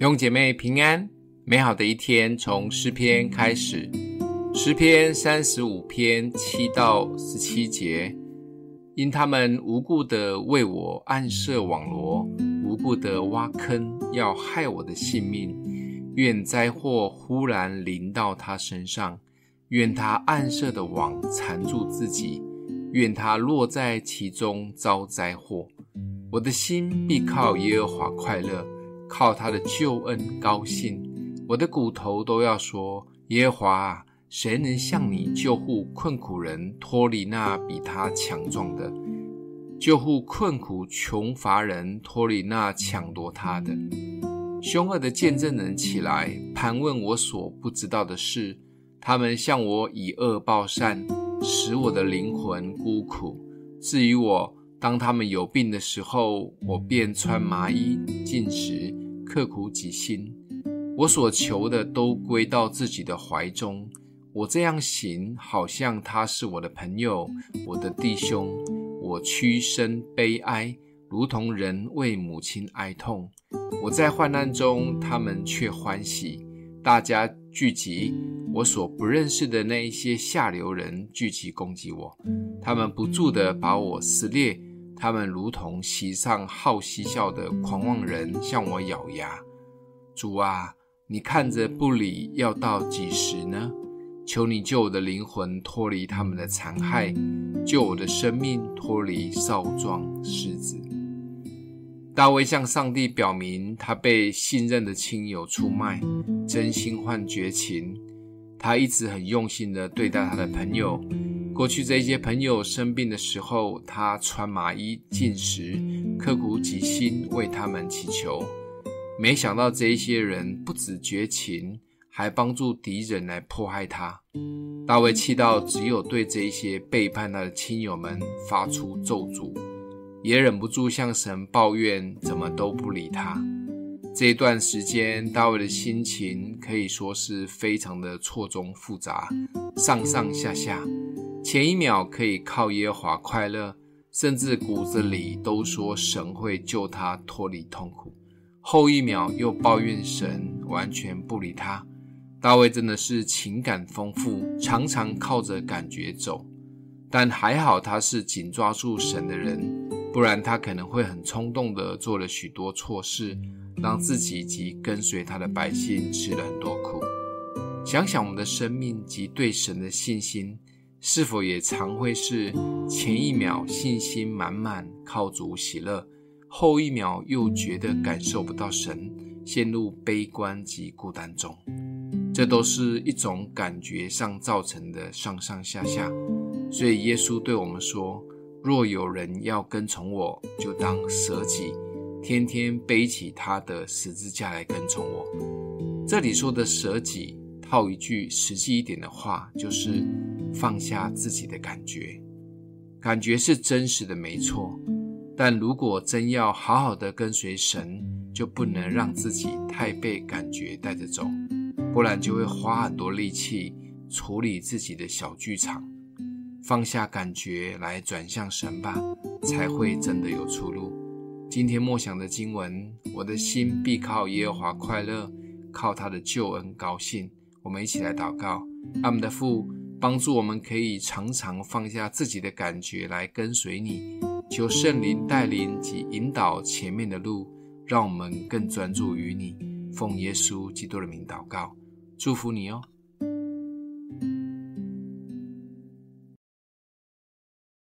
弟兄姐妹平安，美好的一天从诗篇开始。诗篇三十五篇七到十七节，因他们无故地为我暗设网罗，无故地挖坑，要害我的性命。愿灾祸忽然临到他身上，愿他暗设的网缠住自己，愿他落在其中遭灾祸。我的心必靠耶和华快乐。靠他的救恩高兴，我的骨头都要说：耶和华，谁能像你救护困苦人，脱离那比他强壮的，救护困苦穷乏人，脱离那抢夺他的？凶恶的见证人起来盘问我所不知道的事，他们向我以恶报善，使我的灵魂孤苦。至于我，当他们有病的时候，我便穿麻衣，禁食，刻苦己心。我所求的都归到自己的怀中。我这样行，好像他是我的朋友，我的弟兄。我屈身悲哀，如同人为母亲哀痛。我在患难中，他们却欢喜。大家聚集，我所不认识的那一些下流人聚集攻击我，他们不住地把我撕裂。他们如同席上好嬉笑的狂妄人，向我咬牙。主啊，你看着不理，要到几时呢？求你救我的灵魂脱离他们的残害，救我的生命脱离少壮狮子。大卫向上帝表明，他被信任的亲友出卖，真心换绝情。他一直很用心地对待他的朋友。过去这些朋友生病的时候，他穿麻衣、进食、刻苦己心为他们祈求。没想到这一些人不止绝情，还帮助敌人来迫害他。大卫气到只有对这一些背叛他的亲友们发出咒诅，也忍不住向神抱怨，怎么都不理他。这一段时间，大卫的心情可以说是非常的错综复杂，上上下下。前一秒可以靠耶和华快乐，甚至骨子里都说神会救他脱离痛苦；后一秒又抱怨神完全不理他。大卫真的是情感丰富，常常靠着感觉走。但还好他是紧抓住神的人，不然他可能会很冲动地做了许多错事，让自己及跟随他的百姓吃了很多苦。想想我们的生命及对神的信心。是否也常会是前一秒信心满满，靠主喜乐，后一秒又觉得感受不到神，陷入悲观及孤单中？这都是一种感觉上造成的上上下下。所以耶稣对我们说：“若有人要跟从我，就当舍己，天天背起他的十字架来跟从我。”这里说的舍己，套一句实际一点的话，就是。放下自己的感觉，感觉是真实的，没错。但如果真要好好的跟随神，就不能让自己太被感觉带着走，不然就会花很多力气处理自己的小剧场。放下感觉来转向神吧，才会真的有出路。今天默想的经文，我的心必靠耶和华快乐，靠他的救恩高兴。我们一起来祷告，阿们的父。帮助我们可以常常放下自己的感觉来跟随你，求圣灵带领及引导前面的路，让我们更专注于你。奉耶稣基督的名祷告，祝福你哦。